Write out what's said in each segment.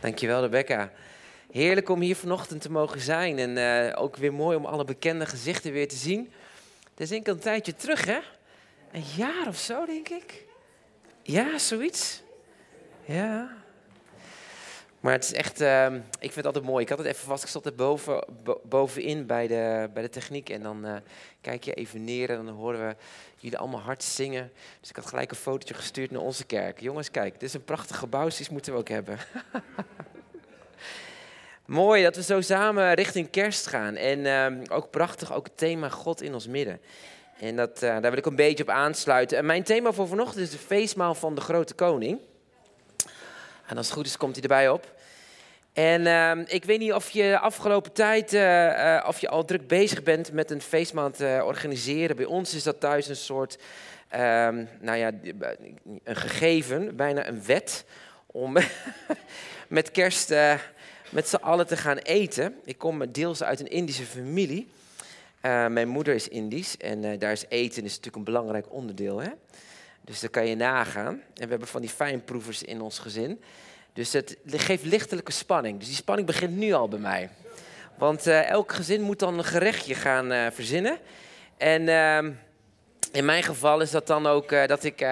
Dankjewel, Rebecca. Heerlijk om hier vanochtend te mogen zijn. En eh, ook weer mooi om alle bekende gezichten weer te zien. Dat is denk ik een tijdje terug, hè? Een jaar of zo, denk ik. Ja, zoiets. Ja. Maar het is echt, ehm, ik vind het altijd mooi. Ik had het even vast, ik zat er boven, bovenin bij de, bij de techniek. En dan uh, kijk je even neer en dan horen we jullie allemaal hard zingen. Dus ik had gelijk een fotootje gestuurd naar onze kerk. Jongens, kijk, dit is een prachtig gebouw, dus moeten we ook hebben. Mooi dat we zo samen richting kerst gaan. En ehm, ook prachtig, ook het thema God in ons midden. En dat, uh, daar wil ik een beetje op aansluiten. En mijn thema voor vanochtend is de feestmaal van de grote koning. En als het goed is, komt hij erbij op. En uh, ik weet niet of je afgelopen tijd, uh, uh, of je al druk bezig bent met een feestmaand te organiseren. Bij ons is dat thuis een soort, ehm, nou ja, een gegeven, bijna een wet, om met kerst met z'n allen te gaan eten. Ik kom deels uit een Indische familie. mijn moeder is Indisch en daar is eten is natuurlijk een belangrijk onderdeel. Hè? Dus dat kan je nagaan. En we hebben van die fijnproevers in ons gezin. Dus het geeft lichtelijke spanning. Dus die spanning begint nu al bij mij. Want uh, elk gezin moet dan een gerechtje gaan uh, verzinnen. En uh, in mijn geval is dat dan ook uh, dat ik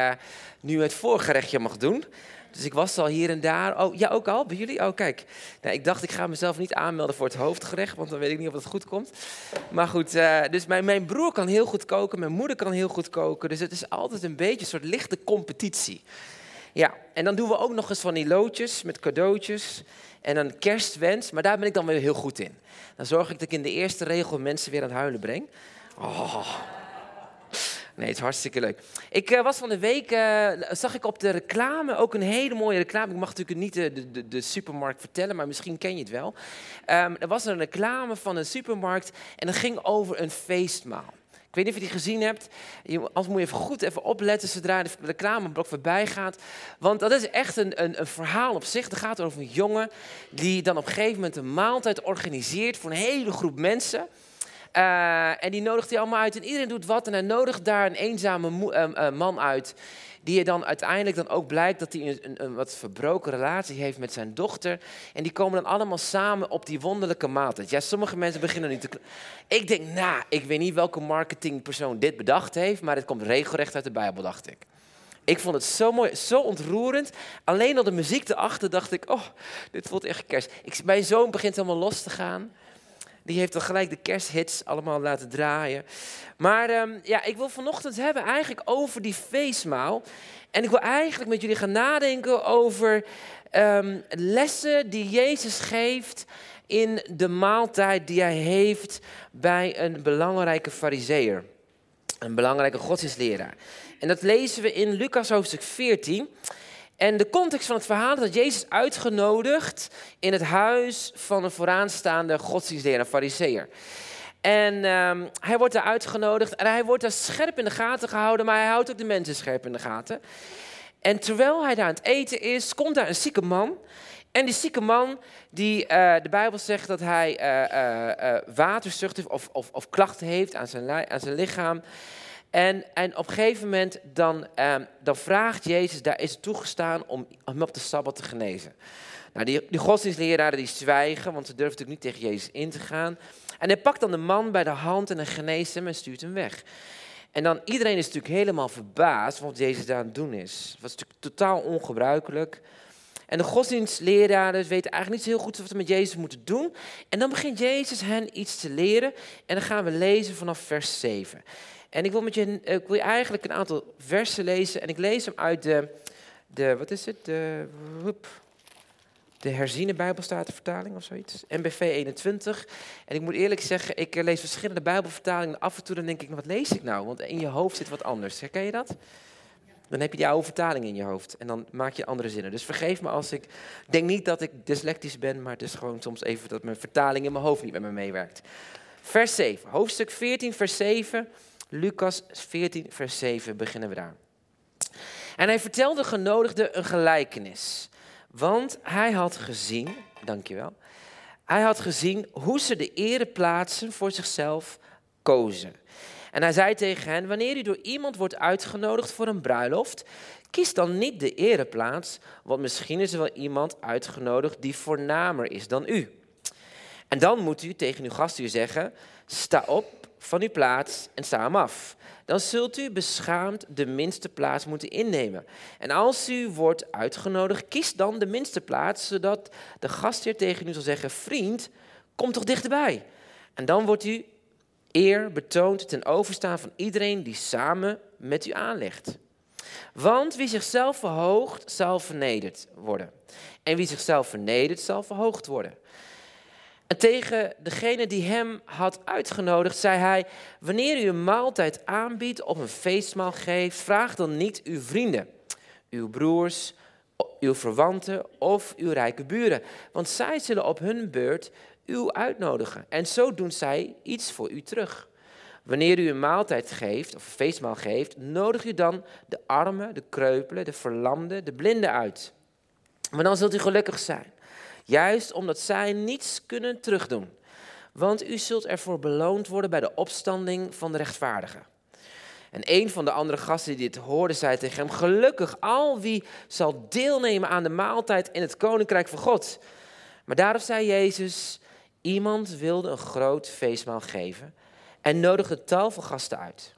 nu het voorgerechtje mag doen. Dus ik was al hier en daar. Oh, ja, ook al? Bij jullie? Oh, kijk. Nou, ik dacht, ik ga mezelf niet aanmelden voor het hoofdgerecht, want dan weet ik niet of het goed komt. Maar goed, dus mijn, mijn broer kan heel goed koken, mijn moeder kan heel goed koken. Dus het is altijd een beetje een soort lichte competitie. Ja, en dan doen we ook nog eens van die loodjes met cadeautjes en een kerstwens. Maar daar ben ik dan weer heel goed in. Dan zorg ik dat ik in de eerste regel mensen weer aan het huilen breng. Oh. Nee, het is hartstikke leuk. Ik uh, was van de week, uh, zag ik op de reclame ook een hele mooie reclame. Ik mag natuurlijk niet de, de, de supermarkt vertellen, maar misschien ken je het wel. Um, er was een reclame van een supermarkt en dat ging over een feestmaal. Weet niet of je die gezien hebt. Anders moet je even goed even opletten zodra de reclameblok voorbij gaat. Want dat is echt een, een, een verhaal op zich. Het gaat over een jongen die dan op een gegeven moment een maaltijd organiseert voor een hele groep mensen. Uh, en die nodigt hij allemaal uit en iedereen doet wat. En hij nodigt daar een eenzame uh, man uit. Die er dan uiteindelijk dan ook blijkt dat hij een, een, wat verbroken relatie heeft met zijn dochter. En die komen dan allemaal samen op die wonderlijke maaltijd. Ja, sommige mensen beginnen nu te... Ik denk, nou, ik weet niet welke marketingpersoon dit bedacht heeft. Maar het komt regelrecht uit de Bijbel, dacht ik. Ik vond het zo mooi, zo ontroerend. Alleen al de muziek erachter dacht ik, oh, dit voelt echt kerst. Mijn zoon begint helemaal los te gaan. Die heeft dan gelijk de kersthits allemaal laten draaien. Maar um, ja, ik wil vanochtend hebben eigenlijk over die feestmaal. En ik wil eigenlijk met jullie gaan nadenken over um, lessen die Jezus geeft in de maaltijd die hij heeft bij een belangrijke fariseer. Een belangrijke godsdienstleraar. En dat lezen we in Lucas hoofdstuk 14. En de context van het verhaal is dat Jezus uitgenodigd in het huis van een vooraanstaande godsdienstleraar, fariseer. En um, hij wordt daar uitgenodigd en hij wordt daar scherp in de gaten gehouden, maar hij houdt ook de mensen scherp in de gaten. En terwijl hij daar aan het eten is, komt daar een zieke man. En die zieke man, die, uh, de Bijbel zegt dat hij uh, waterzucht heeft of, of, of, klachten heeft aan zijn, aan zijn lichaam. En, en op een gegeven moment dan, um, dan vraagt Jezus, daar is het toegestaan om hem op de Sabbat te genezen. Nou, die, die godsdienstleraren die zwijgen, want ze durven natuurlijk niet tegen Jezus in te gaan. En hij pakt dan de man bij de hand en hij geneest hem en stuurt hem weg. En dan iedereen is natuurlijk helemaal verbaasd wat Jezus daar aan het doen is. Het was natuurlijk totaal ongebruikelijk. En de godsdienstleraren weten eigenlijk niet zo heel goed wat ze met Jezus moeten doen. En dan begint Jezus hen iets te leren. En dan gaan we lezen vanaf vers 7. En ik wil, met je, ik wil eigenlijk een aantal versen lezen. En ik lees hem uit de, de wat is het? De, de herziene Bijbelstatenvertaling of zoiets. MBV 21. En ik moet eerlijk zeggen, ik eh, lees verschillende Bijbelvertalingen. Af en toe dan denk ik, wat lees ik nou? Want in je hoofd zit wat anders. Herken je dat? Dan heb je die oude vertaling in je hoofd en dan maak je andere zinnen. Dus vergeef me als ik denk niet dat ik dyslectisch ben, maar het is gewoon soms even dat mijn vertaling in mijn hoofd niet met me meewerkt. Vers 7, hoofdstuk 14, vers 7. Lucas 14, vers 7 beginnen we daar. En hij vertelde genodigde een gelijkenis. Want hij had gezien, dankjewel, hij had gezien hoe ze de ereplaatsen voor zichzelf kozen. En hij zei tegen hen, wanneer u door iemand wordt uitgenodigd voor een bruiloft, kies dan niet de ereplaats, want misschien is er wel iemand uitgenodigd die voornamer is dan u. En dan moet u tegen uw gastheer zeggen, sta op van uw plaats en sta hem af. Dan zult u beschaamd de minste plaats moeten innemen. En als u wordt uitgenodigd, kies dan de minste plaats, zodat de gastheer tegen u zal zeggen, vriend, kom toch dichterbij. En dan wordt u eer betoond ten overstaan van iedereen die samen met u aanlegt. Want wie zichzelf verhoogt, zal vernederd worden. En wie zichzelf vernedert, zal verhoogd worden. En tegen degene die hem had uitgenodigd, zei hij: Wanneer u een maaltijd aanbiedt of een feestmaal geeft, vraag dan niet uw vrienden, uw broers, uw verwanten of uw rijke buren. Want zij zullen op hun beurt u uitnodigen. En zo doen zij iets voor u terug. Wanneer u een maaltijd geeft, of een feestmaal geeft, nodig u dan de armen, de kreupelen, de verlamden, de blinden uit. Maar dan zult u gelukkig zijn. Juist omdat zij niets kunnen terugdoen. Want u zult ervoor beloond worden bij de opstanding van de rechtvaardigen. En een van de andere gasten die dit hoorde, zei tegen hem: Gelukkig al wie zal deelnemen aan de maaltijd in het koninkrijk van God. Maar daarop zei Jezus: Iemand wilde een groot feestmaal geven en nodigde tal van gasten uit.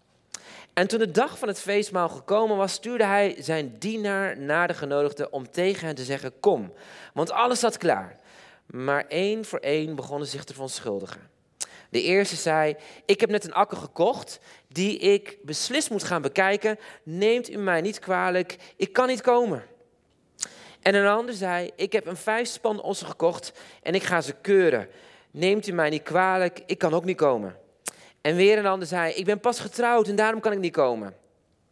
En toen de dag van het feestmaal gekomen was, stuurde hij zijn dienaar naar de genodigden om tegen hen te zeggen: Kom, want alles staat klaar. Maar één voor één begonnen zich te verontschuldigen. De eerste zei: Ik heb net een akker gekocht die ik beslist moet gaan bekijken. Neemt u mij niet kwalijk, ik kan niet komen. En een ander zei: Ik heb een vijf span ossen gekocht en ik ga ze keuren. Neemt u mij niet kwalijk, ik kan ook niet komen. En weer een ander zei, ik ben pas getrouwd en daarom kan ik niet komen.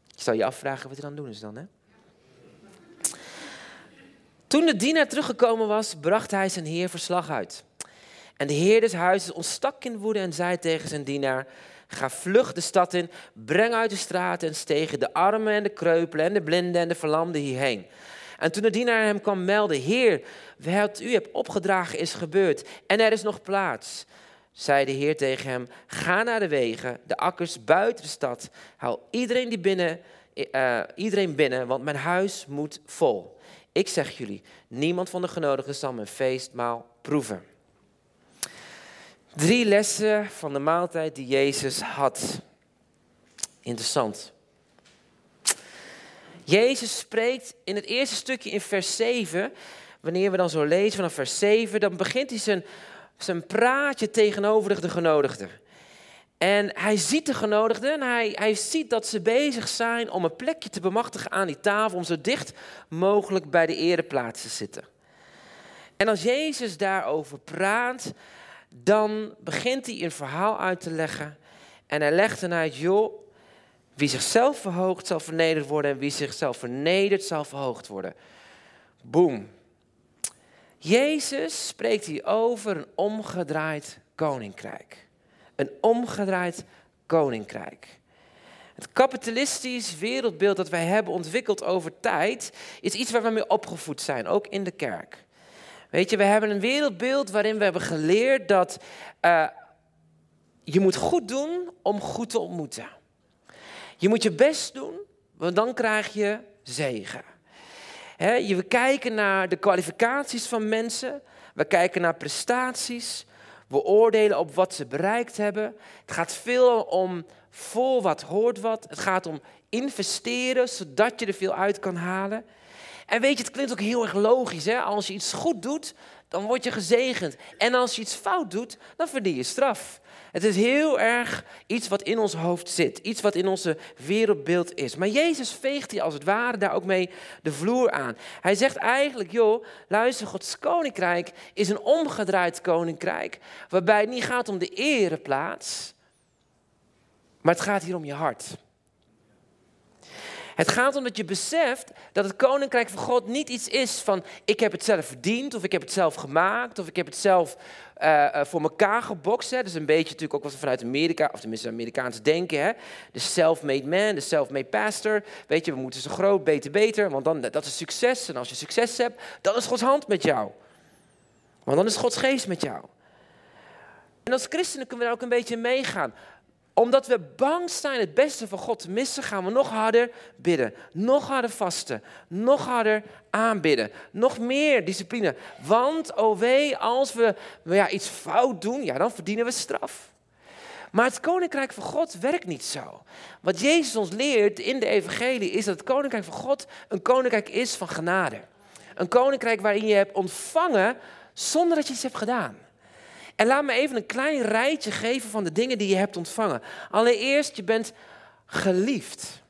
Je zou je afvragen wat hij dan doen is dan, hè? Toen de dienaar teruggekomen was, bracht hij zijn heer verslag uit. En de heer des huizes ontstak in woede en zei tegen zijn dienaar, ga vlug de stad in, breng uit de straten en stegen de armen en de kreupelen en de blinden en de verlamden hierheen. En toen de dienaar hem kwam melden, Heer, wat u hebt opgedragen is gebeurd en er is nog plaats zei de Heer tegen hem: Ga naar de wegen, de akkers buiten de stad. Haal iedereen, die binnen, uh, iedereen binnen, want mijn huis moet vol. Ik zeg jullie: niemand van de genodigden zal mijn feestmaal proeven. Drie lessen van de maaltijd die Jezus had. Interessant. Jezus spreekt in het eerste stukje in vers 7, wanneer we dan zo lezen vanaf vers 7, dan begint hij zijn zijn praatje tegenover de genodigden. En hij ziet de genodigden en hij, hij ziet dat ze bezig zijn om een plekje te bemachtigen aan die tafel, om zo dicht mogelijk bij de ereplaats te zitten. En als Jezus daarover praat, dan begint hij een verhaal uit te leggen. En hij legt dan uit, joh, wie zichzelf verhoogt zal vernederd worden en wie zichzelf vernedert zal verhoogd worden. Boom. Jezus spreekt hier over een omgedraaid koninkrijk. Een omgedraaid koninkrijk. Het kapitalistisch wereldbeeld dat wij hebben ontwikkeld over tijd is iets waar we mee opgevoed zijn, ook in de kerk. Weet je, we hebben een wereldbeeld waarin we hebben geleerd dat uh, je moet goed doen om goed te ontmoeten. Je moet je best doen, want dan krijg je zegen we kijken naar de kwalificaties van mensen. We kijken naar prestaties. We oordelen op wat ze bereikt hebben. Het gaat veel om voor wat hoort wat. Het gaat om investeren zodat je er veel uit kan halen. En weet je, het klinkt ook heel erg logisch. Hè? Als je iets goed doet, dan word je gezegend. En als je iets fout doet, dan verdien je straf. Het is heel erg iets wat in ons hoofd zit, iets wat in onze wereldbeeld is. Maar Jezus veegt hier als het ware daar ook mee de vloer aan. Hij zegt eigenlijk, joh, luister, Gods koninkrijk is een omgedraaid koninkrijk, waarbij het niet gaat om de ereplaats, maar het gaat hier om je hart. Het gaat om dat je beseft dat het koninkrijk van God niet iets is van ik heb het zelf verdiend of ik heb het zelf gemaakt of ik heb het zelf uh, voor elkaar gebokst. Dat is een beetje natuurlijk ook wat we vanuit Amerika, of tenminste Amerikaans denken. Hè. De self-made man, de self-made pastor. Weet je, we moeten zo groot, beter, beter, want dan, dat is succes. En als je succes hebt, dan is Gods hand met jou. Want dan is Gods geest met jou. En als christenen kunnen we daar ook een beetje meegaan. Omdat we bang zijn het beste van God te missen, gaan we nog harder bidden. Nog harder vasten. Nog harder aanbidden. Nog meer discipline. Want, oh wee, als we ja, iets fout doen, ja, dan verdienen we straf. Maar het koninkrijk van God werkt niet zo. Wat Jezus ons leert in de evangelie is dat het koninkrijk van God een koninkrijk is van genade. Een koninkrijk waarin je hebt ontvangen zonder dat je iets hebt gedaan. En laat me even een klein rijtje geven van de dingen die je hebt ontvangen. Allereerst, je bent geliefd.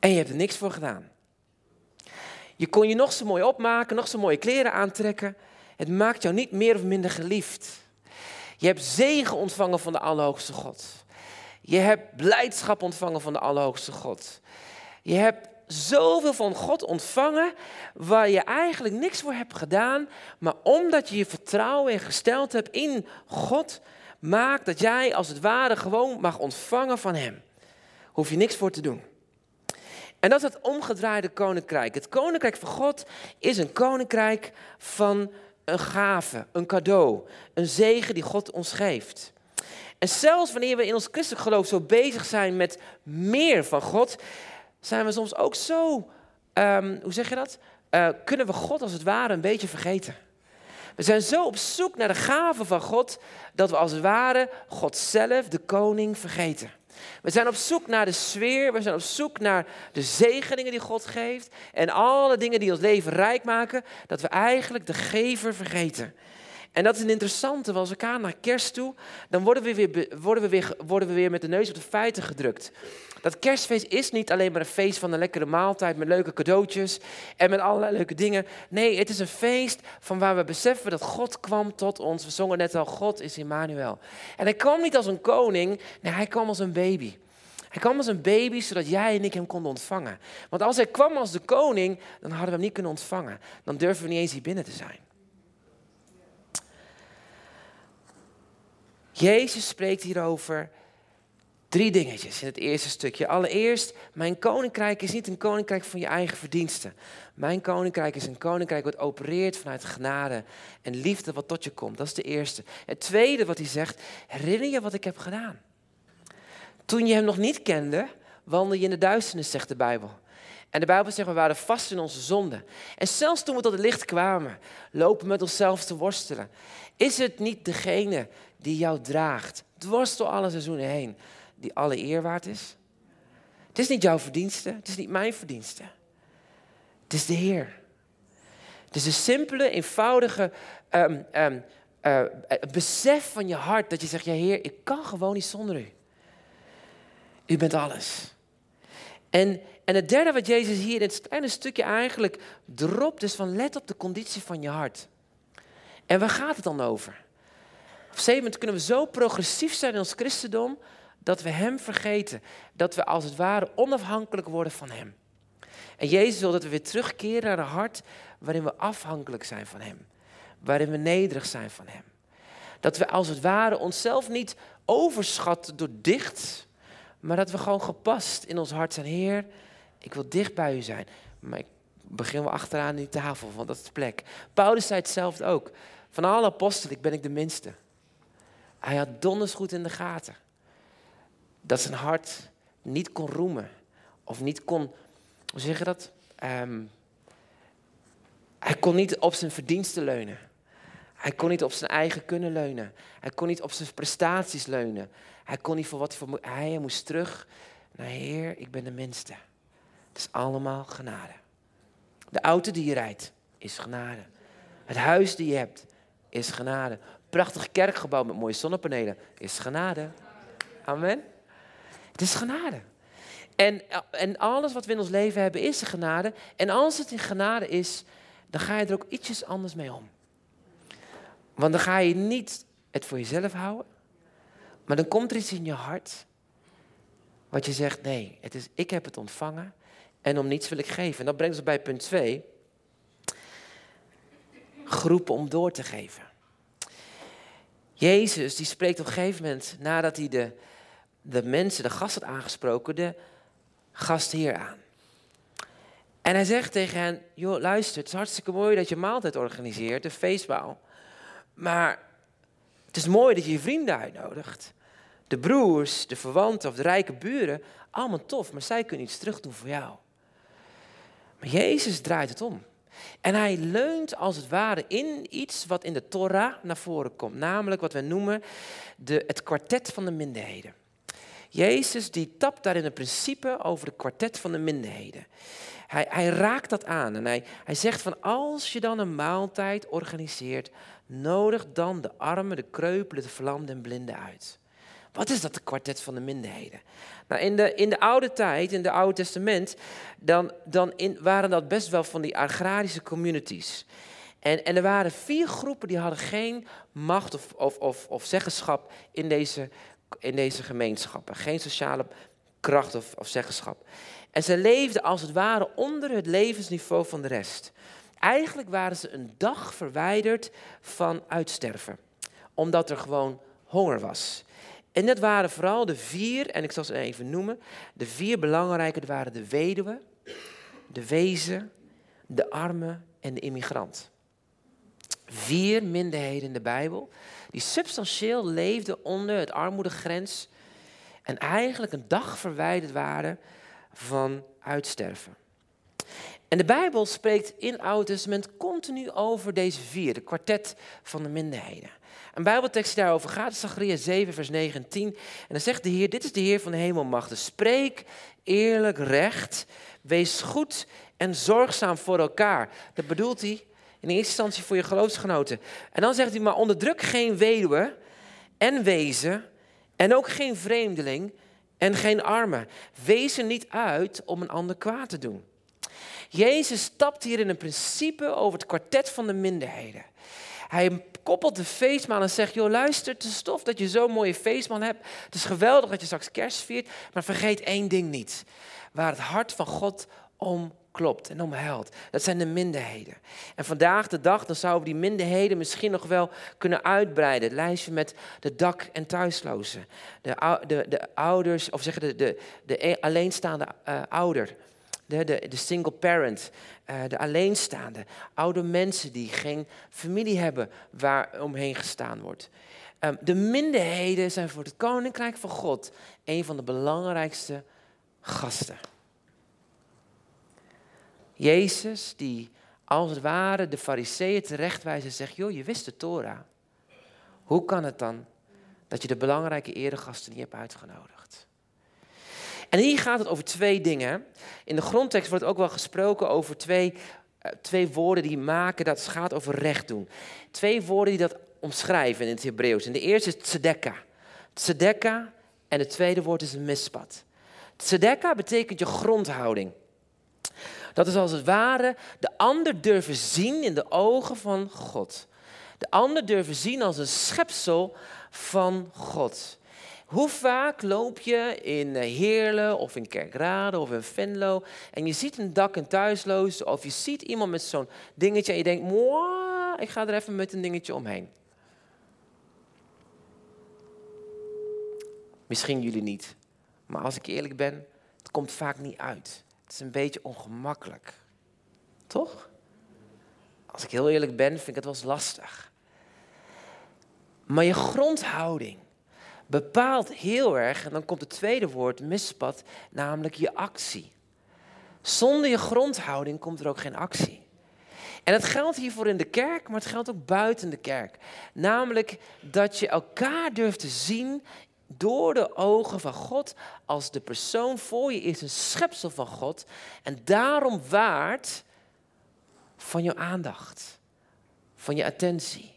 En je hebt er niks voor gedaan. Je kon je nog zo mooi opmaken, nog zo mooie kleren aantrekken. Het maakt jou niet meer of minder geliefd. Je hebt zegen ontvangen van de Allerhoogste God. Je hebt blijdschap ontvangen van de Allerhoogste God. Je hebt zoveel van God ontvangen waar je eigenlijk niks voor hebt gedaan, maar omdat je je vertrouwen en gesteld hebt in God, maakt dat jij als het ware gewoon mag ontvangen van Hem. Hoef je niks voor te doen. En dat is het omgedraaide koninkrijk. Het koninkrijk van God is een koninkrijk van een gave, een cadeau, een zegen die God ons geeft. En zelfs wanneer we in ons christelijk geloof zo bezig zijn met meer van God, zijn we soms ook zo, ehm, hoe zeg je dat? Uh, kunnen we God als het ware een beetje vergeten. We zijn zo op zoek naar de gaven van God dat we als het ware God zelf, de koning, vergeten. We zijn op zoek naar de sfeer, we zijn op zoek naar de zegeningen die God geeft en alle dingen die ons leven rijk maken, dat we eigenlijk de gever vergeten. En dat is een interessante, als we gaan naar kerst toe, dan worden we, weer, worden, we weer, worden we weer met de neus op de feiten gedrukt. Dat kerstfeest is niet alleen maar een feest van een lekkere maaltijd met leuke cadeautjes en met allerlei leuke dingen. Nee, het is een feest van waar we beseffen dat God kwam tot ons. We zongen net al, God is Immanuel. En hij kwam niet als een koning, nee, hij kwam als een baby. Hij kwam als een baby, zodat jij en ik hem konden ontvangen. Want als hij kwam als de koning, dan hadden we hem niet kunnen ontvangen. Dan durven we niet eens hier binnen te zijn. Jezus spreekt hierover drie dingetjes in het eerste stukje. Allereerst, mijn koninkrijk is niet een koninkrijk van je eigen verdiensten. Mijn koninkrijk is een koninkrijk wat opereert vanuit genade en liefde wat tot je komt. Dat is de eerste. Het tweede wat hij zegt, herinner je wat ik heb gedaan. Toen je hem nog niet kende, wandelde je in de duisternis, zegt de Bijbel. En de Bijbel zegt, we waren vast in onze zonde. En zelfs toen we tot het licht kwamen, lopen met onszelf te worstelen. Is het niet degene die jou draagt, dwars door alle seizoenen heen, die alle eer waard is? Het is niet jouw verdienste, het is niet mijn verdienste. Het is de Heer. Het is een simpele, eenvoudige um, um, uh, besef van je hart dat je zegt, ja Heer, ik kan gewoon niet zonder u. U bent alles. En, en het derde wat Jezus hier in het kleine stukje eigenlijk dropt, is van let op de conditie van je hart. En waar gaat het dan over? Op een moment kunnen we zo progressief zijn in ons christendom dat we Hem vergeten. Dat we als het ware onafhankelijk worden van Hem. En Jezus wil dat we weer terugkeren naar een hart waarin we afhankelijk zijn van Hem. Waarin we nederig zijn van Hem. Dat we als het ware onszelf niet overschatten door dicht, maar dat we gewoon gepast in ons hart zijn. Heer, ik wil dicht bij U zijn. Maar ik begin wel achteraan die tafel, want dat is de plek. Paulus zei hetzelfde ook. Van alle apostelen ben ik de minste. Hij had donders goed in de gaten. Dat zijn hart niet kon roemen. Of niet kon, hoe zeg je dat? Ehm, hij kon niet op zijn verdiensten leunen. Hij kon niet op zijn eigen kunnen leunen. Hij kon niet op zijn prestaties leunen. Hij kon niet voor wat hij voor Hij moest terug naar Heer, ik ben de minste. Is allemaal genade. De auto die je rijdt is genade. Het huis die je hebt is genade. Prachtig kerkgebouw met mooie zonnepanelen is genade. Amen. Het is genade. En, en alles wat we in ons leven hebben is genade. En als het in genade is, dan ga je er ook ietsjes anders mee om. Want dan ga je niet het voor jezelf houden. Maar dan komt er iets in je hart. Wat je zegt, nee, het is, ik heb het ontvangen. En om niets wil ik geven. En dat brengt ons bij punt 2. Groepen om door te geven. Jezus die spreekt op een gegeven moment, nadat hij de, de mensen, de gast had aangesproken, de gastheer aan. En hij zegt tegen hen, joh luister, het is hartstikke mooi dat je maaltijd organiseert, de feestbouw. Maar het is mooi dat je je vrienden uitnodigt. de broers, de verwanten of de rijke buren, allemaal tof, maar zij kunnen iets terug doen voor jou. Maar Jezus draait het om. En hij leunt als het ware in iets wat in de Torah naar voren komt, namelijk wat we noemen de, het kwartet van de minderheden. Jezus die tapt daarin een principe over het kwartet van de minderheden. Hij, hij raakt dat aan en hij, hij zegt van als je dan een maaltijd organiseert, nodig dan de armen, de kreupelen, de verlamden en blinden uit. Wat is dat, de kwartet van de minderheden? Nou, in, de, in de oude tijd, in het Oude Testament, dan, dan in, waren dat best wel van die agrarische communities. En, en er waren vier groepen die hadden geen macht of, of, of, of zeggenschap in deze, in deze gemeenschappen. Geen sociale kracht of, of zeggenschap. En ze leefden als het ware onder het levensniveau van de rest. Eigenlijk waren ze een dag verwijderd van uitsterven, omdat er gewoon honger was. En dat waren vooral de vier, en ik zal ze even noemen, de vier belangrijke, waren de weduwe, de wezen, de armen en de immigrant. Vier minderheden in de Bijbel die substantieel leefden onder het armoedegrens en eigenlijk een dag verwijderd waren van uitsterven. En de Bijbel spreekt in het Oude Testament continu over deze vier, de kwartet van de minderheden. Een Bijbeltekst die daarover gaat is Zachariah 7, vers 9 en 10. En dan zegt de Heer, dit is de Heer van de hemelmachten. Spreek eerlijk recht, wees goed en zorgzaam voor elkaar. Dat bedoelt hij in eerste instantie voor je geloofsgenoten. En dan zegt hij, maar onderdruk geen weduwe en wezen en ook geen vreemdeling en geen arme. Wees er niet uit om een ander kwaad te doen. Jezus stapt hier in een principe over het kwartet van de minderheden. Hij koppelt de feestmaal en zegt, joh luister, het is stof dat je zo'n mooie feestmaal hebt. Het is geweldig dat je straks kerst viert, maar vergeet één ding niet. Waar het hart van God om klopt en omhuilt. Dat zijn de minderheden. En vandaag de dag, dan zouden we die minderheden misschien nog wel kunnen uitbreiden. Het lijstje met de dak- en thuislozen. De, de, de ouders, of zeggen de, de, de e-, alleenstaande uh, ouder de, de, de single parent, uh, de alleenstaande, oude mensen die geen familie hebben waar omheen gestaan wordt. Um, de minderheden zijn voor het koninkrijk van God een van de belangrijkste gasten. Jezus, die als het ware de fariseeën terechtwijzen en zegt, joh, je wist de Torah. Hoe kan het dan dat je de belangrijke eregasten niet hebt uitgenodigd? En hier gaat het over twee dingen. In de grondtekst wordt ook wel gesproken over twee, uh, twee woorden die maken dat het gaat over recht doen. Twee woorden die dat omschrijven in het Hebreeuws. En de eerste is tzedekah. Tzedekah en het tweede woord is mispat. Tzedekah betekent je grondhouding. Dat is als het ware de ander durven zien in de ogen van God. De ander durven zien als een schepsel van God. Hoe vaak loop je in eh, Heerlen of in Kerkrade of in Venlo en je ziet een dak- en thuisloos of je ziet iemand met zo'n dingetje en je denkt, ik ga er even met een dingetje omheen. Misschien jullie niet, maar als ik eerlijk ben, het komt vaak niet uit. Het is een beetje ongemakkelijk. Toch? Als ik heel eerlijk ben, vind ik het wel lastig. Maar je grondhouding bepaalt heel erg, en dan komt het tweede woord, mispad, namelijk je actie. Zonder je grondhouding komt er ook geen actie. En dat geldt hiervoor in de kerk, maar het geldt ook buiten de kerk. Namelijk dat je elkaar durft te zien door de ogen van God als de persoon voor je is een schepsel van God en daarom waard van je aandacht, van je attentie,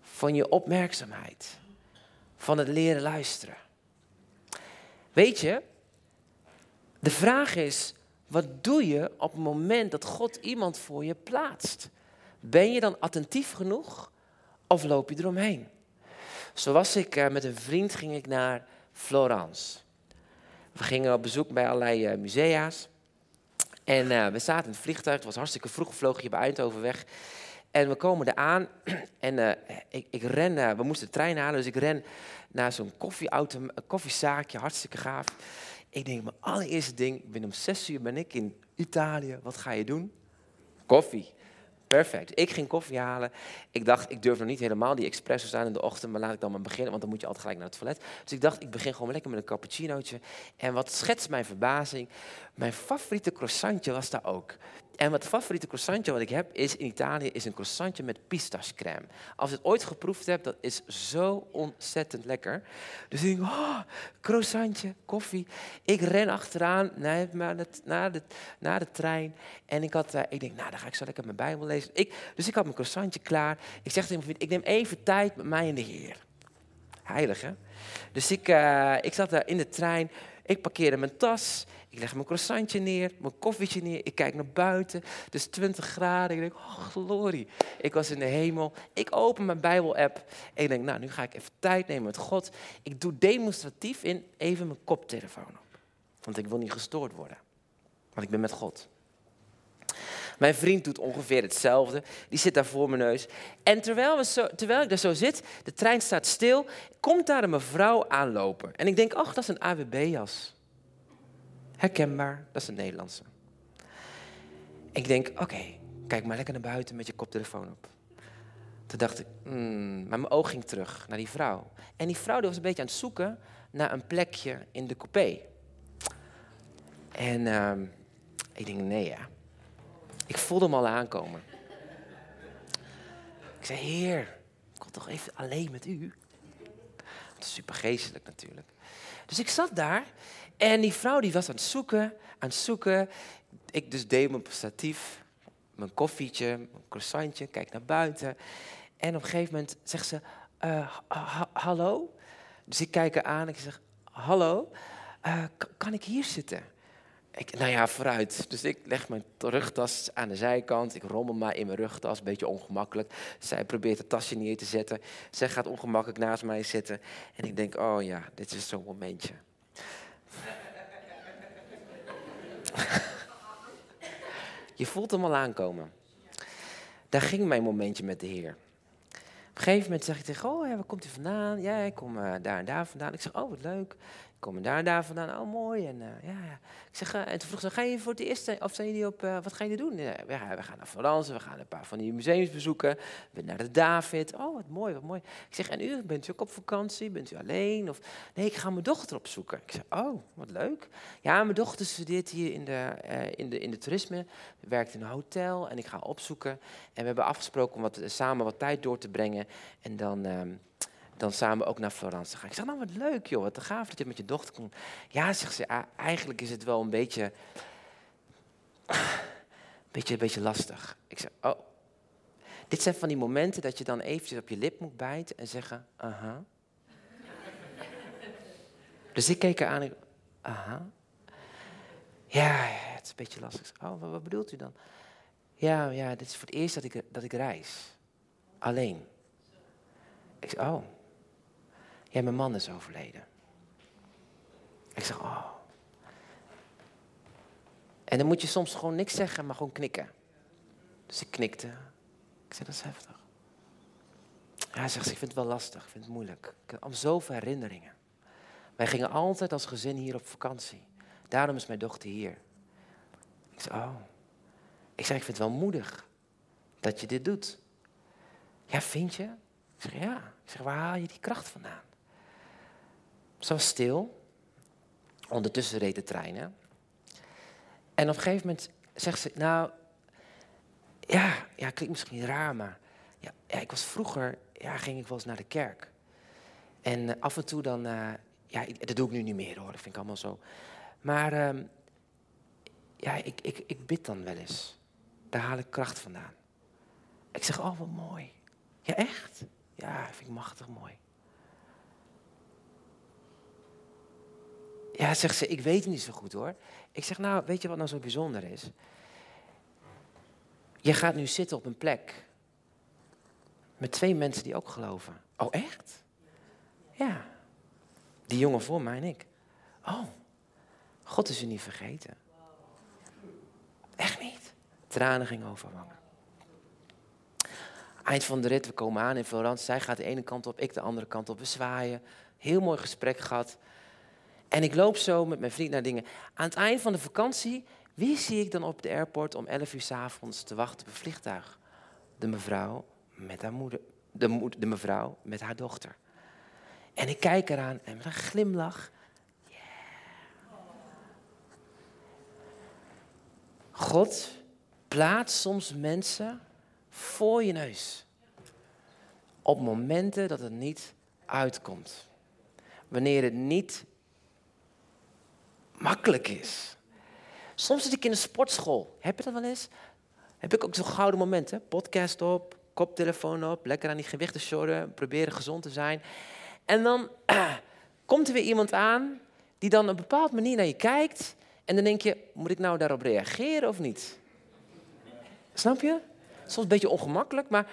van je opmerkzaamheid van het leren luisteren. Weet je, de vraag is, wat doe je op het moment dat God iemand voor je plaatst? Ben je dan attentief genoeg of loop je eromheen? Zo was ik uh, met een vriend ging ik naar Florence. We gingen op bezoek bij allerlei uh, musea's. En uh, we zaten in het vliegtuig, het was hartstikke vroeg, vloog je bij Eindhoven weg. En we komen eraan en uh, ik, ik, ren, uh, we moesten de trein halen, dus ik ren naar zo'n koffiezaakje, hartstikke gaaf. Ik denk, mijn allereerste ding, ik ben om zes uur ben ik in Italië, wat ga je doen? Koffie. Perfect. Ik ging koffie halen. Ik dacht, ik durf nog niet helemaal die espresso's aan in de ochtend, maar laat ik dan maar beginnen, want dan moet je altijd gelijk naar het toilet. Dus ik dacht, ik begin gewoon lekker met een cappuccinootje. En wat schetst mijn verbazing? Mijn favoriete croissantje was daar ook. En wat favoriete croissantje wat ik heb is in Italië is een croissantje met pistachecrème. Als je het ooit geproefd hebt, dat is zo ontzettend lekker. Dus ik denk, oh, croissantje, koffie. Ik ren achteraan naar, de, naar, de, naar de trein. En ik, had, uh, ik denk, nou, dan ga ik zo lekker mijn Bijbel lezen. Ik, dus ik had mijn croissantje klaar. Ik zeg tegen mijn ik neem even tijd met mij en de Heer. Heilig, hè? Dus ik, uh, ik zat daar in de trein. Ik parkeerde mijn tas. Ik leg mijn croissantje neer, mijn koffietje neer. Ik kijk naar buiten. Het is 20 graden. Ik denk, oh glorie. Ik was in de hemel. Ik open mijn Bijbel-app. En ik denk, nou, nu ga ik even tijd nemen met God. Ik doe demonstratief in even mijn koptelefoon op. Want ik wil niet gestoord worden. Want ik ben met God. Mijn vriend doet ongeveer hetzelfde. Die zit daar voor mijn neus. En terwijl, we terwijl ik daar zo zit, de trein staat stil, komt daar een mevrouw aanlopen. En ik denk, ach, dat is een AWB-jas. Herkenbaar, dat is het Nederlandse. Ik denk, oké, kijk maar lekker naar buiten met je koptelefoon op. Toen dacht ik, hmm, maar mijn oog ging terug naar die vrouw. En die vrouw die was een beetje aan het zoeken naar een plekje in de coupé. En uh, ik denk, nee ja. Ik voelde hem al aankomen. Ik zei, heer, ik wil toch even alleen met u? Dat is super geestelijk natuurlijk. Dus ik zat daar en die vrouw die was aan het zoeken, aan het zoeken. Ik dus deed mijn statief, mijn koffietje, mijn croissantje, kijk naar buiten. En op een gegeven moment zegt ze, uh, hallo? Dus ik kijk haar aan en ik zeg, hallo, uh, kan ik hier zitten? Ik, nou ja, vooruit. Dus ik leg mijn rugtas aan de zijkant. Ik rommel maar in mijn rugtas, een beetje ongemakkelijk. Zij probeert het tasje neer te zetten. Zij gaat ongemakkelijk naast mij zitten. En ik denk, oh ja, dit is zo'n momentje. Je voelt hem al aankomen. Daar ging mijn momentje met de Heer. Op een gegeven moment zeg ik tegen, oh, ja, waar komt u vandaan? Ja, ik kom uh, daar en daar vandaan. Ik zeg, oh, wat leuk komen daar en daar vandaan. Oh, mooi. En, uh, ja, Ik zeg, uh, en toen vroeg ze, ga je voor het eerst, of zijn jullie op, wat gaan jullie doen? Ja, we, gaan naar Florence, we gaan een paar van die museums bezoeken. We naar de David. Oh, wat mooi, wat mooi. Ik zeg, en u, bent u ook op vakantie? Bent u alleen? Of, nee, ik ga mijn dochter opzoeken. Ik zeg, oh, wat leuk. Ja, mijn dochter studeert hier in de, in de, in de toerisme, werkt in een hotel en ik ga opzoeken. En we hebben afgesproken om wat, samen wat tijd door te brengen. En dan... Dan samen ook naar Florence gaan. Ik zeg, nou wat leuk joh, wat gaaf dat je met je dochter komt. Ja, zegt ze, eigenlijk is het wel een beetje, een beetje, een beetje lastig. Ik zeg, oh, dit zijn van die momenten dat je dan eventjes op je lip moet bijten en zeggen, aha. dus ik keek haar aan en aha. Ja, het is een beetje lastig. Oh, wat, wat bedoelt u dan? Ja, ja, dit is voor het eerst dat ik, dat ik reis. Alleen. Ik zeg, oh. Ja, mijn man is overleden. Ik zeg, oh. En dan moet je soms gewoon niks zeggen, maar gewoon knikken. Dus ik knikte. Ik zeg, dat is heftig. Ja, hij zegt, ik vind het wel lastig, ik vind het moeilijk. Ik heb zoveel herinneringen. Wij gingen altijd als gezin hier op vakantie. Daarom is mijn dochter hier. Ik zeg, oh. Ik zeg, ik vind het wel moedig dat je dit doet. Ja, vind je? Ik zeg, ja. Ik zeg, waar haal je die kracht vandaan? Zo stil. Ondertussen reed de trein. En op een gegeven moment zegt ze, nou, ja, ja klinkt misschien raar, maar ja, ja, ik was vroeger, ja, ging ik wel eens naar de kerk. En uh, af en toe dan, uh, ja, dat doe ik nu niet meer hoor, dat vind ik allemaal zo. Maar uh, ja, ik, ik, ik bid dan wel eens. Daar haal ik kracht vandaan. Ik zeg, oh wat mooi. Ja, echt? Ja, vind ik machtig mooi. Ja, zegt ze, ik weet het niet zo goed hoor. Ik zeg, nou, weet je wat nou zo bijzonder is? Je gaat nu zitten op een plek met twee mensen die ook geloven. Oh, echt? Ja. Die jongen voor mij en ik. Oh, God is u niet vergeten. Echt niet. Tranen gingen overwangen. Eind van de rit, we komen aan in Florence. Zij gaat de ene kant op, ik de andere kant op. We zwaaien. Heel mooi gesprek gehad. En ik loop zo met mijn vriend naar dingen. Aan het eind van de vakantie, wie zie ik dan op de airport om 11 uur s avonds te wachten op een vliegtuig? de mevrouw met haar moeder, de, de mevrouw met haar dochter. En ik kijk eraan en met een glimlach. God plaatst soms mensen voor je neus. Op momenten dat het niet uitkomt. Wanneer het niet makkelijk is. Soms zit ik in een sportschool. Heb je dat wel eens? Heb ik ook zo'n gouden momenten? Podcast op, koptelefoon op, lekker aan die gewichten sjorren, proberen gezond te zijn. En dan komt er weer iemand aan die dan op een bepaalde manier naar je kijkt. En dan denk je, moet ik nou daarop reageren of niet? Snap je? Soms een beetje ongemakkelijk, maar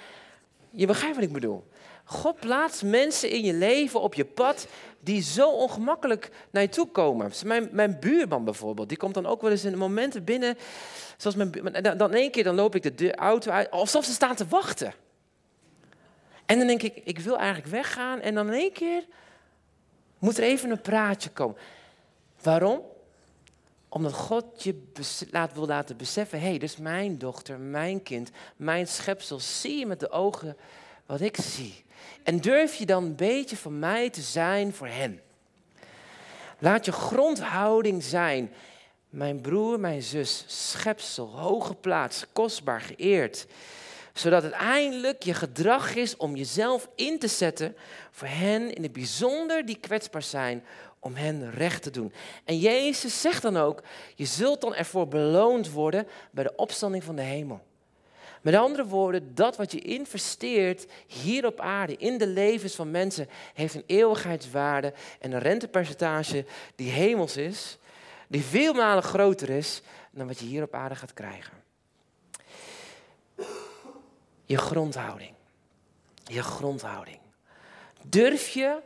je begrijpt wat ik bedoel. God plaatst mensen in je leven op je pad die zo ongemakkelijk naar je toe komen. Mijn, mijn buurman bijvoorbeeld, die komt dan ook wel eens in momenten binnen. Zoals mijn, dan, één keer dan loop ik de auto uit, alsof ze staan te wachten. En dan denk ik, ik wil eigenlijk weggaan. En dan in één keer moet er even een praatje komen. Waarom? Omdat God je laat, wil laten beseffen, hé, hey, dus mijn dochter, mijn kind, mijn schepsel, zie je met de ogen wat ik zie. En durf je dan een beetje van mij te zijn voor hen. Laat je grondhouding zijn, mijn broer, mijn zus, schepsel, hoge plaats, kostbaar, geëerd. Zodat het eindelijk je gedrag is om jezelf in te zetten voor hen in het bijzonder die kwetsbaar zijn om hen recht te doen. En Jezus zegt dan ook, je zult dan ervoor beloond worden bij de opstanding van de hemel. Met andere woorden, dat wat je investeert hier op aarde, in de levens van mensen, heeft een eeuwigheidswaarde en een rentepercentage die hemels is, die veel malen groter is dan wat je hier op aarde gaat krijgen. Je grondhouding. Je grondhouding. Durf je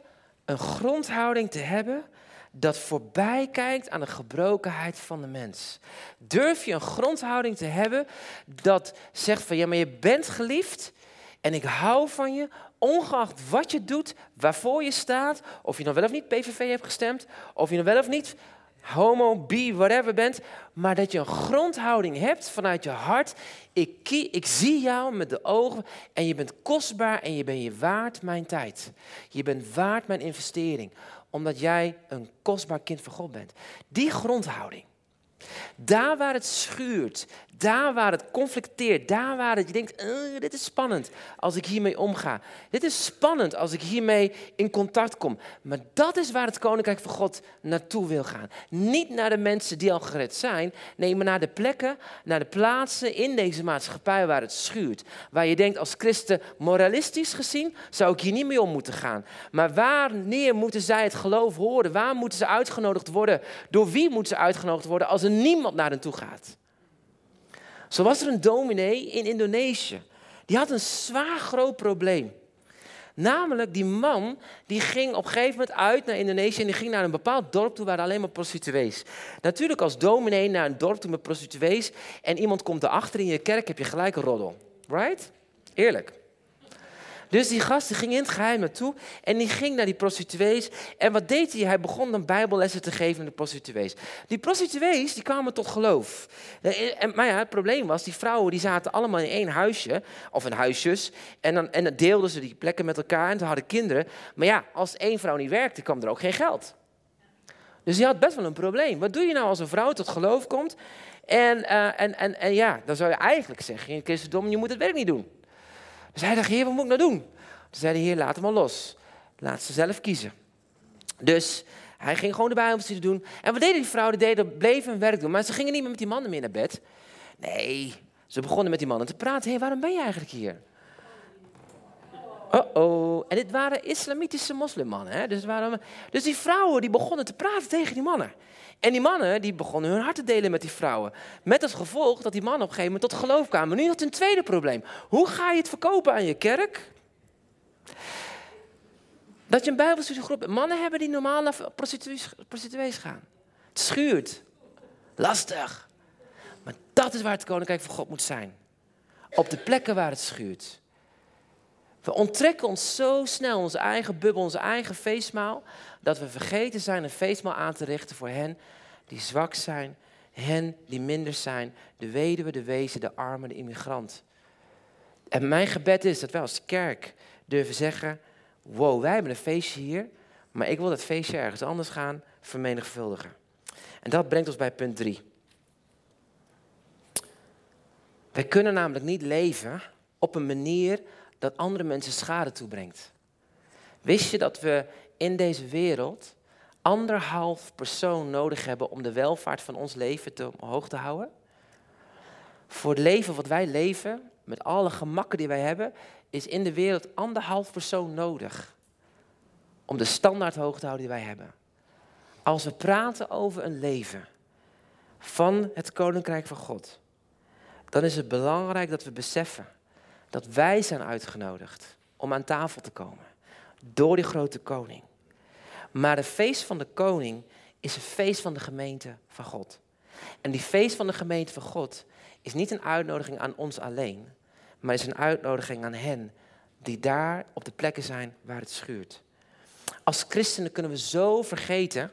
een grondhouding te hebben dat voorbij kijkt aan de gebrokenheid van de mens? Durf je een grondhouding te hebben dat zegt van ja, maar je bent geliefd en ik hou van je, ongeacht wat je doet, waarvoor je staat, of je nou wel of niet PVV hebt gestemd, of je nou wel of niet homo, bi, whatever bent, maar dat je een grondhouding hebt vanuit je hart. Ik, ik zie jou met de ogen en je bent kostbaar en je bent je waard mijn tijd. Je bent waard mijn investering, omdat jij een kostbaar kind van God bent. Die grondhouding. Daar waar het schuurt, daar waar het conflicteert, daar waar het, je denkt, uh, dit is spannend als ik hiermee omga. Dit is spannend als ik hiermee in contact kom. Maar dat is waar het Koninkrijk van God naartoe wil gaan. Niet naar de mensen die al gered zijn, nee, maar naar de plekken, naar de plaatsen in deze maatschappij waar het schuurt. Waar je denkt als christen, moralistisch gezien, zou ik hier niet mee om moeten gaan. Maar wanneer moeten zij het geloof horen? Waar moeten ze uitgenodigd worden? Door wie moeten ze uitgenodigd worden als niemand naar hen toe gaat? Zo was er een dominee in Indonesië. Die had een zwaar groot probleem. Namelijk, die man die ging op een gegeven moment uit naar Indonesië en die ging naar een bepaald dorp toe waar alleen maar prostituees. Natuurlijk als dominee naar een dorp toe met prostituees en iemand komt erachter in je kerk, heb je gelijk een roddel. Right? Eerlijk. Dus die gast ging in het geheim naartoe en die ging naar die prostituees. En wat deed hij? Hij begon dan bijbellessen te geven aan de prostituees. Die prostituees die kwamen tot geloof. En, maar ja, het probleem was, die vrouwen die zaten allemaal in één huisje, of in huisjes. En dan, en deelden ze die plekken met elkaar en ze hadden kinderen. Maar ja, als één vrouw niet werkte, kwam er ook geen geld. Dus die had best wel een probleem. Wat doe je nou als een vrouw tot geloof komt? En, uh, en, en, en ja, dan zou je eigenlijk zeggen in het christendom, je moet het werk niet doen. Dus hij dacht, heer, wat moet ik nou doen? Toen zei de heer, laat hem maar los. Laat ze zelf kiezen. Dus hij ging gewoon de bijbelstudie doen. En wat deden die vrouwen? Die deden, bleven hun werk doen. Maar ze gingen niet meer met die mannen meer naar bed. Nee, ze begonnen met die mannen te praten. Hé, waarom ben je eigenlijk hier? Oh-oh. En dit waren islamitische moslimmannen. Hè? Dus, dus die vrouwen die begonnen te praten tegen die mannen. En die mannen die begonnen hun hart te delen met die vrouwen. Met het gevolg dat die mannen op een gegeven moment tot geloof kwamen. Nu had een tweede probleem. Hoe ga je het verkopen aan je kerk? Dat je een bijbelstudiegroep mannen hebben die normaal naar prostituees, prostituees gaan. Het schuurt. Lastig. Maar dat is waar het koninkrijk van God moet zijn. Op de plekken waar het schuurt. We onttrekken ons zo snel onze eigen bubbel, onze eigen feestmaal, dat we vergeten zijn een feestmaal aan te richten voor hen die zwak zijn, hen die minder zijn, de weduwe, de wezen, de armen, de immigrant. En mijn gebed is dat wij als kerk durven zeggen: Wow, wij hebben een feestje hier, maar ik wil dat feestje ergens anders gaan vermenigvuldigen. En dat brengt ons bij punt 3. Wij kunnen namelijk niet leven op een manier dat andere mensen schade toebrengt. Wist je dat we in deze wereld anderhalf persoon nodig hebben om de welvaart van ons leven te omhoog te houden? Voor het leven wat wij leven, met alle gemakken die wij hebben, is in de wereld anderhalf persoon nodig om de standaard hoog te houden die wij hebben. Als we praten over een leven van het koninkrijk van God, dan is het belangrijk dat we beseffen dat wij zijn uitgenodigd om aan tafel te komen door die grote koning. Maar het feest van de koning is een feest van de gemeente van God. En die feest van de gemeente van God is niet een uitnodiging aan ons alleen, maar is een uitnodiging aan hen die daar op de plekken zijn waar het schuurt. Als christenen kunnen we zo vergeten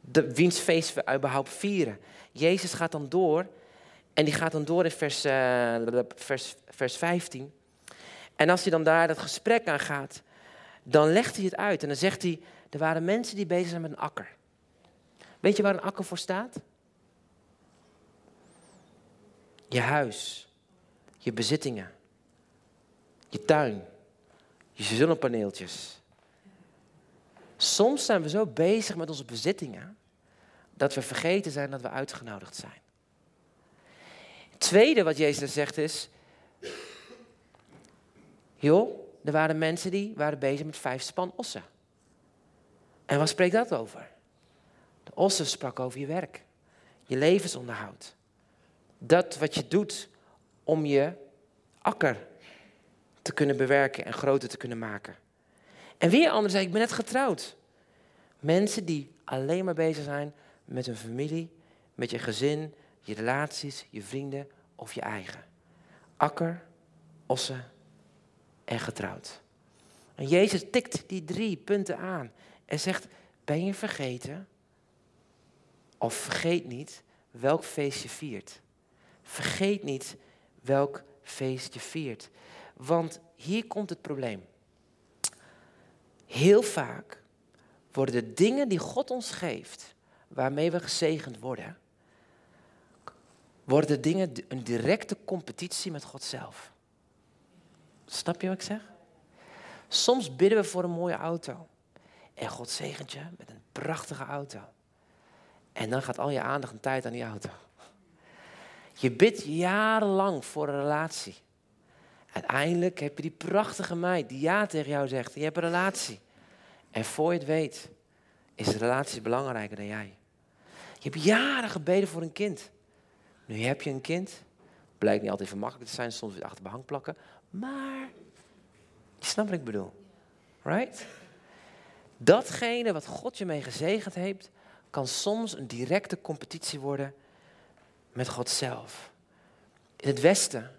de, wiens feest we überhaupt vieren. Jezus gaat dan door en die gaat dan door in vers, uh, vers, vers 15. En als hij dan daar dat gesprek aan gaat, dan legt hij het uit en dan zegt hij, er waren mensen die bezig zijn met een akker. Weet je waar een akker voor staat? Je huis, je bezittingen, je tuin, je zonnepaneeltjes. Soms zijn we zo bezig met onze bezittingen dat we vergeten zijn dat we uitgenodigd zijn. Tweede wat Jezus zegt is, joh, er waren mensen die waren bezig met vijf span ossen. En wat spreekt dat over? De ossen sprak over je werk, je levensonderhoud. Dat wat je doet om je akker te kunnen bewerken en groter te kunnen maken. En weer anderen zei, ik ben net getrouwd. Mensen die alleen maar bezig zijn met hun familie, met je gezin, je relaties, je vrienden of je eigen. Akker, ossen en getrouwd. En Jezus tikt die drie punten aan en zegt, ben je vergeten? Of vergeet niet welk feest je viert. Vergeet niet welk feest je viert. Want hier komt het probleem. Heel vaak worden de dingen die God ons geeft, waarmee we gezegend worden, worden dingen een directe competitie met God zelf. Snap je wat ik zeg? Soms bidden we voor een mooie auto. En God zegent je met een prachtige auto. En dan gaat al je aandacht en tijd aan die auto. Je bidt jarenlang voor een relatie. Uiteindelijk heb je die prachtige meid die ja tegen jou zegt. Je hebt een relatie. En voor je het weet, is de relatie belangrijker dan jij. Je hebt jaren gebeden voor een kind. Nu heb je een kind. Blijkt niet altijd even makkelijk te zijn, soms weer achter behang plakken. Maar, je snapt wat ik bedoel. Right? Datgene wat God je mee gezegend heeft, kan soms een directe competitie worden met God zelf. In het Westen,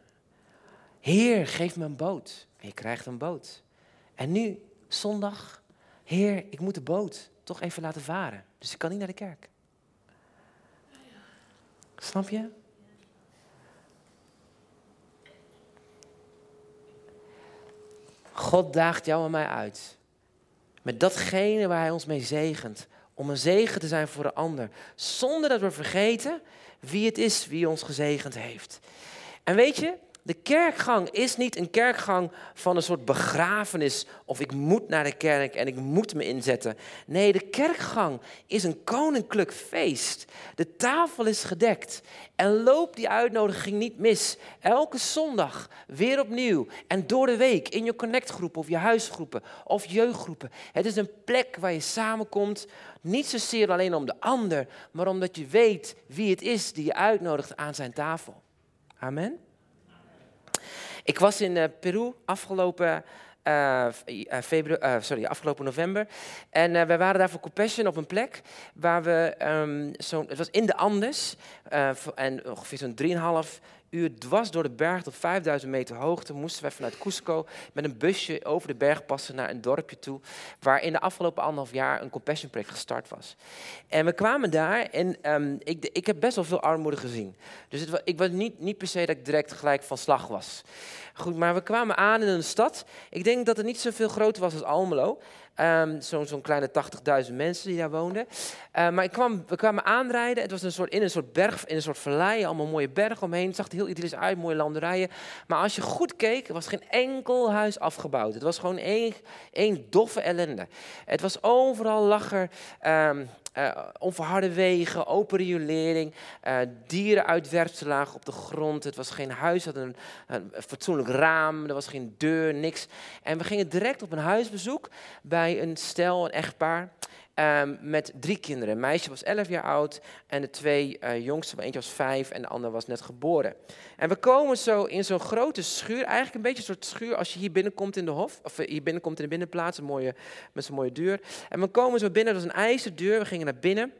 Heer, geef me een boot. Je krijgt een boot. En nu, zondag, Heer, ik moet de boot toch even laten varen. Dus ik kan niet naar de kerk. Snap je? God daagt jou en mij uit. Met datgene waar Hij ons mee zegent. Om een zegen te zijn voor de ander. Zonder dat we vergeten wie het is wie ons gezegend heeft. En weet je, de kerkgang is niet een kerkgang van een soort begrafenis of ik moet naar de kerk en ik moet me inzetten. Nee, de kerkgang is een koninklijk feest. De tafel is gedekt en loop die uitnodiging niet mis. Elke zondag weer opnieuw en door de week in je connectgroepen of je huisgroepen of jeugdgroepen. Het is een plek waar je samenkomt, niet zozeer alleen om de ander, maar omdat je weet wie het is die je uitnodigt aan zijn tafel. Amen. Ik was in uh, Peru afgelopen, uh, februari, sorry, afgelopen november. En we waren daar voor Compassion op een plek waar we, um, zo, het was in de Andes, en ongeveer zo'n 3,5 uur dwars door de berg tot 5000 meter hoogte moesten wij vanuit Cusco met een busje over de berg passen naar een dorpje toe, waar in de afgelopen anderhalf jaar een compassion project gestart was. En we kwamen daar en um, ik, ik heb best wel veel armoede gezien. Dus het, ik was niet, niet per se dat ik direct gelijk van slag was. Goed, maar we kwamen aan in een stad. Ik denk dat het niet zoveel groter was als Almelo. Um, Zo'n zo kleine 80.000 mensen die daar woonden. Uh, maar ik kwam, we kwamen aanrijden. Het was een soort, in een soort berg, in een soort vallei. Allemaal mooie bergen omheen. Het zag er heel idyllisch uit, mooie landerijen. Maar als je goed keek, was geen enkel huis afgebouwd. Het was gewoon één, doffe ellende. Het was overal lacher. Um, uh, onverharde wegen, open riolering, uh, lagen op de grond. Het was geen huis, het had een, een, fatsoenlijk raam, er was geen deur, niks. En we gingen direct op een huisbezoek bij een stel, een echtpaar. Um, met drie kinderen. Een meisje was 11 jaar oud en de twee uh, jongsten, eentje was vijf en de andere was net geboren. En we komen zo in zo'n grote schuur, eigenlijk een beetje een soort schuur als je hier binnenkomt in de hof, of eh, hier binnenkomt in de binnenplaats, een mooie, met zo'n mooie deur. En we komen zo binnen, dat was een ijzerdeur, we gingen naar binnen.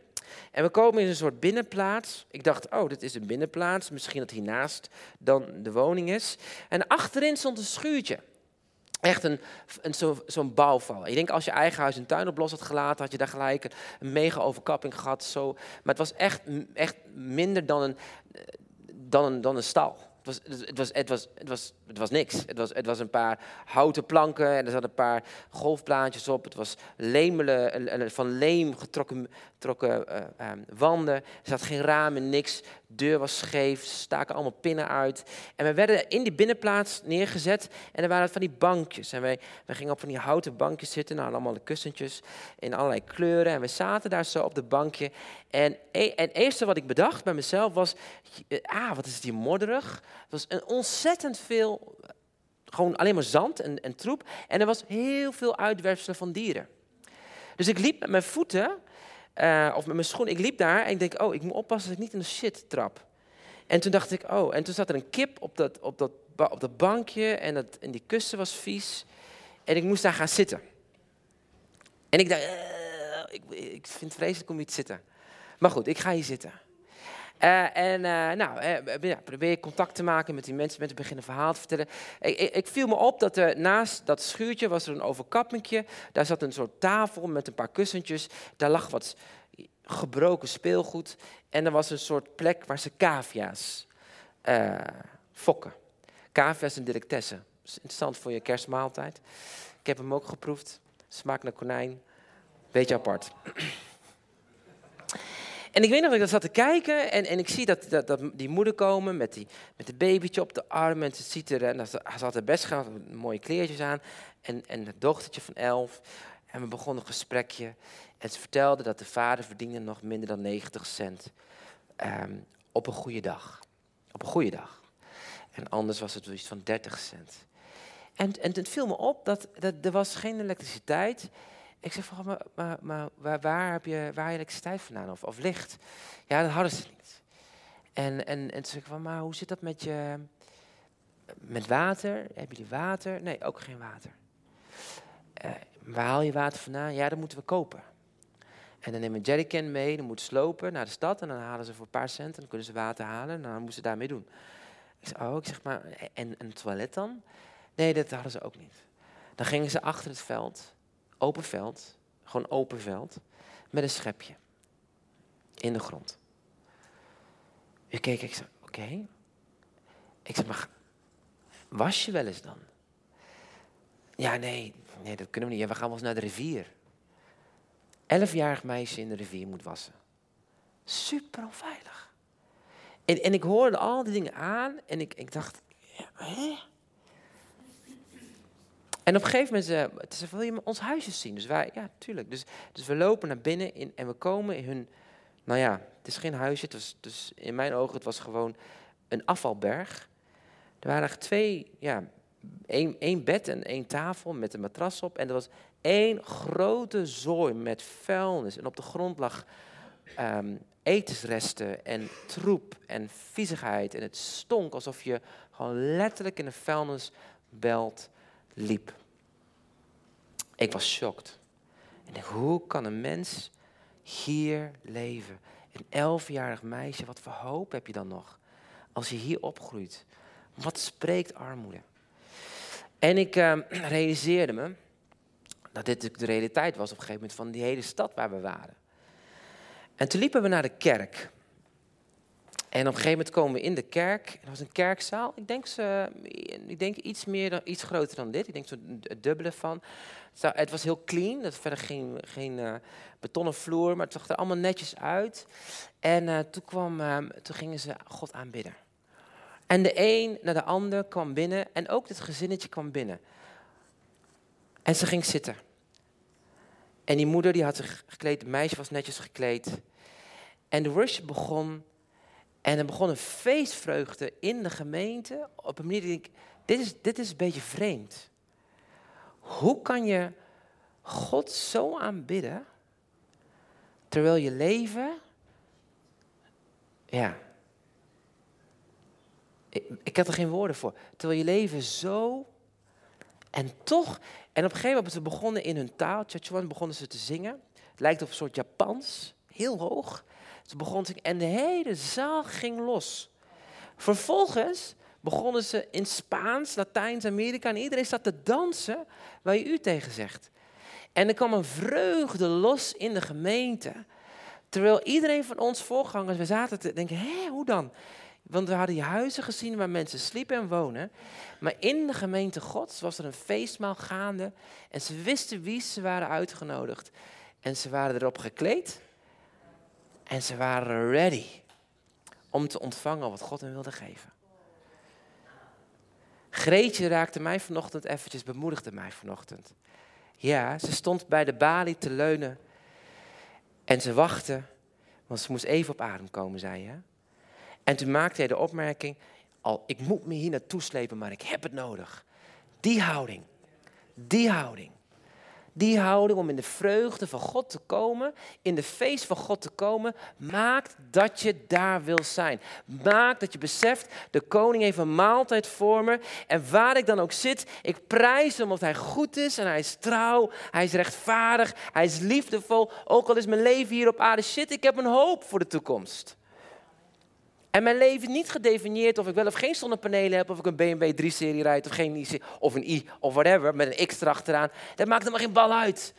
En we komen in een soort binnenplaats. Ik dacht, oh, dit is een binnenplaats, misschien dat hiernaast dan de woning is. En achterin stond een schuurtje. Echt een, een zo'n zo bouwval. Ik denk als je eigen huis en tuin op los had gelaten, had je daar gelijk een, mega overkapping gehad. Zo. Maar het was echt, echt minder dan een, dan een, dan een stal. Het was, het, was, het, was, het, was, het was niks. Het was, het was een paar houten planken en er zaten een paar golfplaatjes op. Het was lemelen, van leem getrokken, uh, um, wanden. Er zat geen ramen, niks. De deur was scheef, staken allemaal pinnen uit. En we werden in die binnenplaats neergezet en er waren van die bankjes. En wij, wij gingen op van die houten bankjes zitten, nou, allemaal de kussentjes in allerlei kleuren. En we zaten daar zo op de bankje. En, e, en het eerste wat ik bedacht bij mezelf was, ah, wat is het hier modderig. Het was een ontzettend veel, gewoon alleen maar zand en, en troep. En er was heel veel uitwerpselen van dieren. Dus ik liep met mijn voeten uh, of met mijn schoen. Ik liep daar en ik denk, oh, ik moet oppassen dat ik niet in de shit trap. En toen dacht ik, oh, en toen zat er een kip op dat, op dat, op dat bankje en, dat, en die kussen was vies. En ik moest daar gaan zitten. En ik dacht, uh, ik, ik vind het vreselijk om hier te zitten. Maar goed, ik ga hier zitten. Uh, en uh, nou, uh, ja, probeer contact te maken met die mensen, met te beginnen verhaal te vertellen. Ik, ik, ik, viel me op dat naast dat schuurtje was er een overkappingje. Daar zat een soort tafel met een paar kussentjes. Daar lag wat gebroken speelgoed. En er was een soort plek waar ze cavia's fokken. Cavia's en directessen. Dat interessant voor je kerstmaaltijd. Ik heb hem ook geproefd. Smaakt naar konijn. Beetje apart. En ik weet nog dat ik dat zat te kijken en, en ik zie dat, dat, dat die moeder komen met, die, met het babytje op de arm. En ze ziet er, en ze had er best gaan, mooie kleertjes aan. En, en het dochtertje van elf. En we begonnen een gesprekje. En ze vertelde dat de vader verdiende nog minder dan 90 cent um, op een goede dag. Op een goede dag. En anders was het iets van 30 cent. En, en het viel me op dat, dat er was geen elektriciteit ik zeg van, maar, maar, waar, waar, heb je, waar je elektriciteit vandaan of, of licht? Ja, dat hadden ze niet. En, en, en toen zeg ik van, maar hoe zit dat met je, met water? Heb je die water? Nee, ook geen water. Uh, waar haal je water vandaan? Ja, dat moeten we kopen. En dan nemen we een jerrycan mee, dan moeten ze lopen naar de stad en dan halen ze voor een paar cent en dan kunnen ze water halen en dan moeten ze daarmee doen. Ik zeg, oh, ik zeg maar, en een toilet dan? Nee, dat hadden ze ook niet. Dan gingen ze achter het veld open veld, gewoon open veld, met een schepje in de grond. Ik keek, ik zei, oké. Ik zei, maar was je wel eens dan? Ja, nee, nee, dat kunnen we niet. We gaan wel eens naar de rivier. Elfjarig meisje in de rivier moet wassen. Super onveilig. En, en ik hoorde al die dingen aan en ik, ik dacht, hè? En op een gegeven moment, uh, het is, wil je ons huisje zien? Dus wij, ja, tuurlijk. Dus, dus we lopen naar binnen in, en we komen in hun, nou ja, het is geen huisje. Het was, dus in mijn ogen, het was gewoon een afvalberg. Er waren twee, ja, één, één bed en één tafel met een matras op. En er was één grote zooi met vuilnis. En op de grond lag um, etensresten en troep en viezigheid. En het stonk alsof je gewoon letterlijk in een vuilnisbelt liep. Ik was shocked. Hoe kan een mens hier leven? Een elfjarig meisje, wat voor hoop heb je dan nog? als je hier opgroeit? Wat spreekt armoede? En ik uh, realiseerde me dat dit de realiteit was op een gegeven moment van die hele stad waar we waren. En toen liepen we naar de kerk. En op een gegeven moment komen we in de kerk. Dat was een kerkzaal. Ik denk, ze, ik denk iets, meer dan, iets groter dan dit. Ik denk zo het dubbele van. Het was heel clean. Het verder geen, geen uh, betonnen vloer. Maar het zag er allemaal netjes uit. En uh, toen, kwam, uh, toen gingen ze God aanbidden. En de een naar de ander kwam binnen. En ook dit gezinnetje kwam binnen. En ze ging zitten. En die moeder die had zich gekleed. Het meisje was netjes gekleed. En de worship begon. En er begon een feestvreugde in de gemeente. Op een manier die ik, dit is, dit is een beetje vreemd. Hoe kan je God zo aanbidden, terwijl je leven, ja, ik, ik heb er geen woorden voor, terwijl je leven zo, en toch, en op een gegeven moment, ze begonnen in hun taal, Chachuan, begonnen ze te zingen. Het lijkt op een soort Japans, heel hoog. Ze begon te en de hele zaal ging los. Vervolgens begonnen ze in Spaans, Latijns-Amerika en iedereen zat te dansen waar je u tegen zegt. En er kwam een vreugde los in de gemeente. Terwijl iedereen van ons voorgangers, we zaten te denken, hé, hoe dan? Want we hadden die huizen gezien waar mensen sliepen en wonen. Maar in de gemeente Gods was er een feestmaal gaande. En ze wisten wie ze waren uitgenodigd. En ze waren erop gekleed. En ze waren ready om te ontvangen wat God hen wilde geven. Greetje raakte mij vanochtend eventjes, bemoedigde mij vanochtend. Ja, ze stond bij de balie te leunen en ze wachtte, want ze moest even op adem komen, zei je. En toen maakte hij de opmerking, al, ik moet me hier naartoe slepen, maar ik heb het nodig. Die houding, die houding. Die houding om in de vreugde van God te komen, in de feest van God te komen, maakt dat je daar wil zijn. Maakt dat je beseft, de koning heeft een maaltijd voor me. En waar ik dan ook zit, ik prijs hem omdat hij goed is en hij is trouw, hij is rechtvaardig, hij is liefdevol. Ook al is mijn leven hier op aarde shit, ik heb een hoop voor de toekomst. En mijn leven niet gedefinieerd of ik wel of geen zonnepanelen heb, of ik een BMW 3-serie rijd of geen of een i of whatever, met een X erachteraan. Dat maakt maar geen bal uit.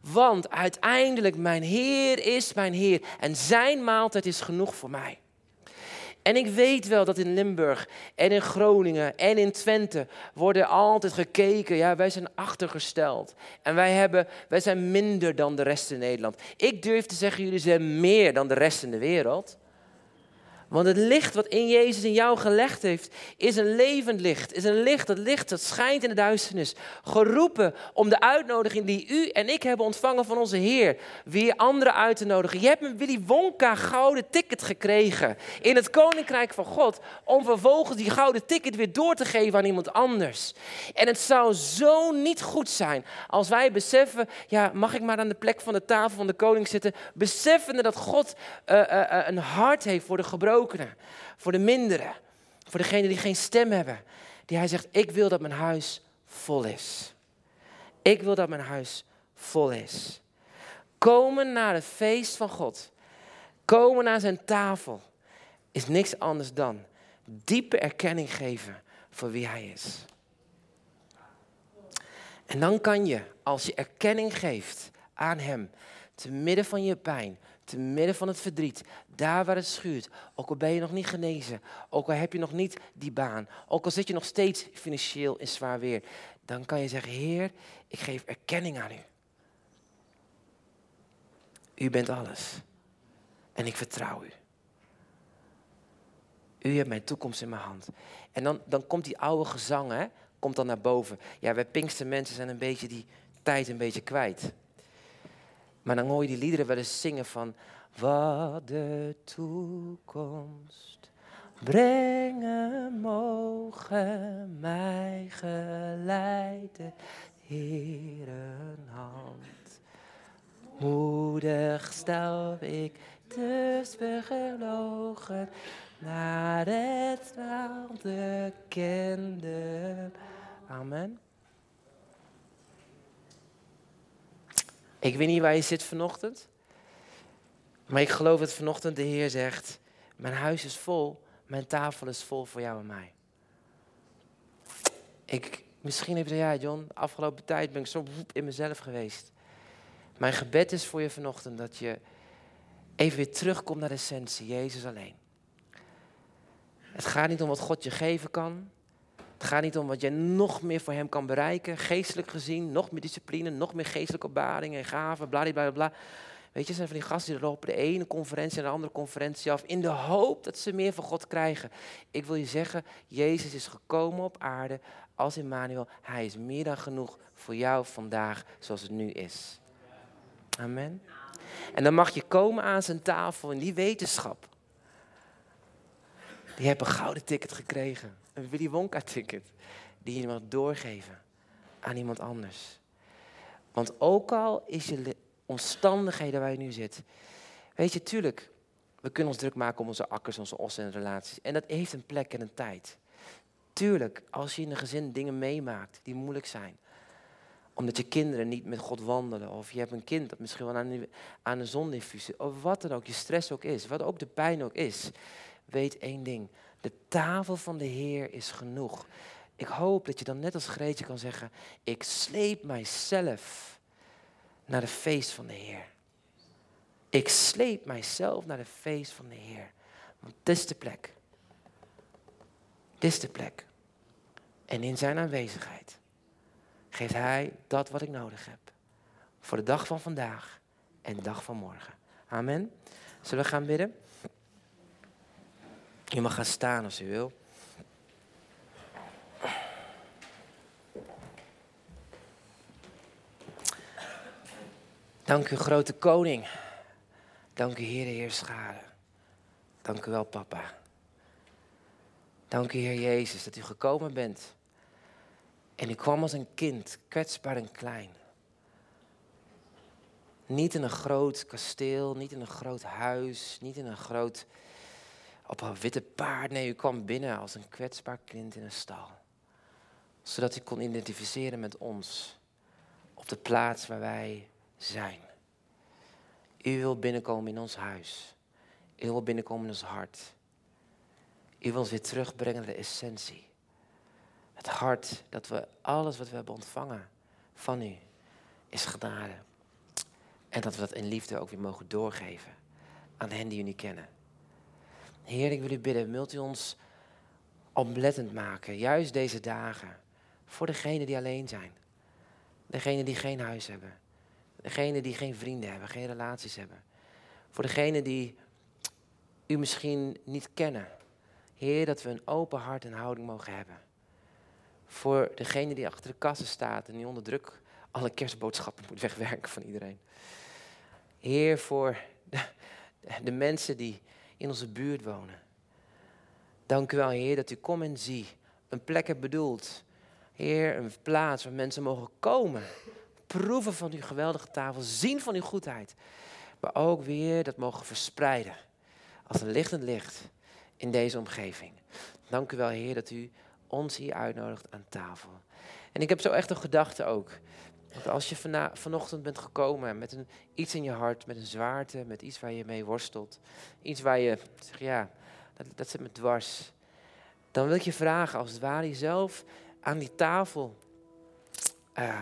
Want uiteindelijk, mijn Heer is mijn Heer en zijn maaltijd is genoeg voor mij. En ik weet wel dat in Limburg en in Groningen en in Twente worden altijd gekeken. Ja, wij zijn achtergesteld. En wij, hebben, wij zijn minder dan de rest in Nederland. Ik durf te zeggen, jullie zijn meer dan de rest in de wereld. Want het licht wat in Jezus in jou gelegd heeft, is een levend licht. Is een licht, dat licht dat schijnt in de duisternis. Geroepen om de uitnodiging die u en ik hebben ontvangen van onze Heer, weer anderen uit te nodigen. Je hebt een Willy Wonka gouden ticket gekregen in het Koninkrijk van God, om vervolgens die gouden ticket weer door te geven aan iemand anders. En het zou zo niet goed zijn als wij beseffen, ja, mag ik maar aan de plek van de tafel van de koning zitten, beseffende dat God uh, uh, een hart heeft voor de gebroken voor de minderen, voor degenen die geen stem hebben. Die hij zegt, ik wil dat mijn huis vol is. Ik wil dat mijn huis vol is. Komen naar het feest van God, komen naar zijn tafel, is niks anders dan diepe erkenning geven voor wie hij is. En dan kan je, als je erkenning geeft aan hem, te midden van je pijn, te midden van het verdriet, daar waar het schuurt, ook al ben je nog niet genezen, ook al heb je nog niet die baan, ook al zit je nog steeds financieel in zwaar weer, dan kan je zeggen, Heer, ik geef erkenning aan u. U bent alles en ik vertrouw u. U hebt mijn toekomst in mijn hand. En dan, dan komt die oude gezang, hè, komt dan naar boven. Ja, wij Pinkste mensen zijn een beetje die tijd een beetje kwijt. Maar dan hoor je die liederen wel eens zingen van wat de toekomst brengen mogen mij geleiden, hand. Moedig stap ik dus begelogen naar het land kende. Amen. Ik weet niet waar je zit vanochtend. Maar ik geloof dat vanochtend de Heer zegt: Mijn huis is vol, mijn tafel is vol voor jou en mij. Ik, misschien heb je ja, John, de afgelopen tijd ben ik zo in mezelf geweest. Mijn gebed is voor je vanochtend dat je even weer terugkomt naar de essentie, Jezus alleen. Het gaat niet om wat God je geven kan. Het gaat niet om wat jij nog meer voor Hem kan bereiken, geestelijk gezien, nog meer discipline, nog meer geestelijke opbaringen en gaven, bla bla bla. Weet je, zijn van die gasten die lopen de ene conferentie en de andere conferentie af in de hoop dat ze meer van God krijgen. Ik wil je zeggen, Jezus is gekomen op aarde als Emmanuel. Hij is meer dan genoeg voor jou vandaag zoals het nu is. Amen. En dan mag je komen aan zijn tafel in die wetenschap. Die hebt een gouden ticket gekregen. Een Willy Wonka ticket. Die je mag doorgeven aan iemand anders. Want ook al is je omstandigheden waar je nu zit. Weet je, tuurlijk, we kunnen ons druk maken om onze akkers, onze ossen en relaties. En dat heeft een plek en een tijd. Tuurlijk, als je in een gezin dingen meemaakt die moeilijk zijn. Omdat je kinderen niet met God wandelen. Of je hebt een kind dat misschien wel aan, aan een zondinfusie. Of wat dan ook, je stress ook is. Wat ook de pijn ook is. Weet één ding. De tafel van de Heer is genoeg. Ik hoop dat je dan net als Greetje kan zeggen. Ik sleep mijzelf naar de feest van de Heer. Ik sleep mijzelf naar de feest van de Heer. Want dit is de plek. Dit is de plek. En in zijn aanwezigheid geeft hij dat wat ik nodig heb. Voor de dag van vandaag en de dag van morgen. Amen. Zullen we gaan bidden? Je mag gaan staan als u wil. Dank u, grote koning. Dank u, Heer, Heer Schade. Dank u wel, papa. Dank u, Heer Jezus, dat u gekomen bent. En u kwam als een kind, kwetsbaar en klein. Niet in een groot kasteel, niet in een groot huis, niet in een groot, op een witte paard. Nee, u kwam binnen als een kwetsbaar kind in een stal. Zodat u kon identificeren met ons op de plaats waar wij zijn. U wil binnenkomen in ons huis. U wil binnenkomen in ons hart. U wil ons weer terugbrengen naar de essentie. Het hart dat we alles wat we hebben ontvangen van u is genade. En dat we dat in liefde ook weer mogen doorgeven aan hen die u niet kennen. Heer, ik wil u bidden, wilt u ons oplettend maken, juist deze dagen, voor degenen die alleen zijn. Degenen die geen huis hebben. Degene die geen vrienden hebben, geen relaties hebben. Voor degene die u misschien niet kennen. Heer, dat we een open hart en houding mogen hebben. Voor degene die achter de kassen staat en die onder druk alle kerstboodschappen moet wegwerken van iedereen. Heer, voor de, de mensen die in onze buurt wonen. Dank u wel, Heer, dat u kom en zie. Een plek hebt bedoeld. Heer, een plaats waar mensen mogen komen proeven van uw geweldige tafel, zien van uw goedheid. Maar ook weer dat mogen verspreiden als een lichtend licht in deze omgeving. Dank u wel, Heer, dat u ons hier uitnodigt aan tafel. En ik heb zo echt een gedachte ook. Dat als je vanochtend bent gekomen met een, iets in je hart, met een zwaarte, met iets waar je mee worstelt, iets waar je zegt, ja, dat, dat zit me dwars. Dan wil ik je vragen, als het ware, jezelf aan die tafel uh,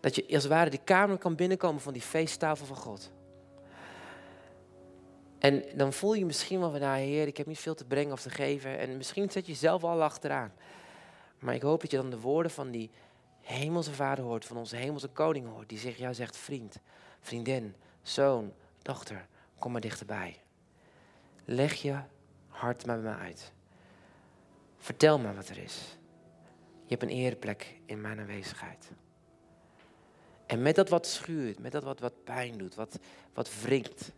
dat je als het ware die kamer kan binnenkomen van die feesttafel van God. En dan voel je misschien wel van, nou Heer, ik heb niet veel te brengen of te geven. En misschien zet je jezelf al achteraan. Maar ik hoop dat je dan de woorden van die hemelse vader hoort, van onze hemelse koning hoort. Die zegt, jou zegt vriend, vriendin, zoon, dochter, kom maar dichterbij. Leg je hart maar bij me uit. Vertel me wat er is. Je hebt een ereplek in mijn aanwezigheid. En met dat wat schuurt, met dat wat, wat pijn doet, wat, wat wringt,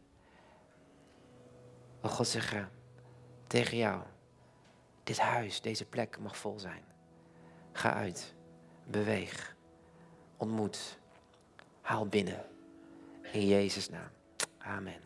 wil God zeggen tegen jou, dit huis, deze plek mag vol zijn. Ga uit, beweeg, ontmoet, haal binnen. In Jezus' naam. Amen.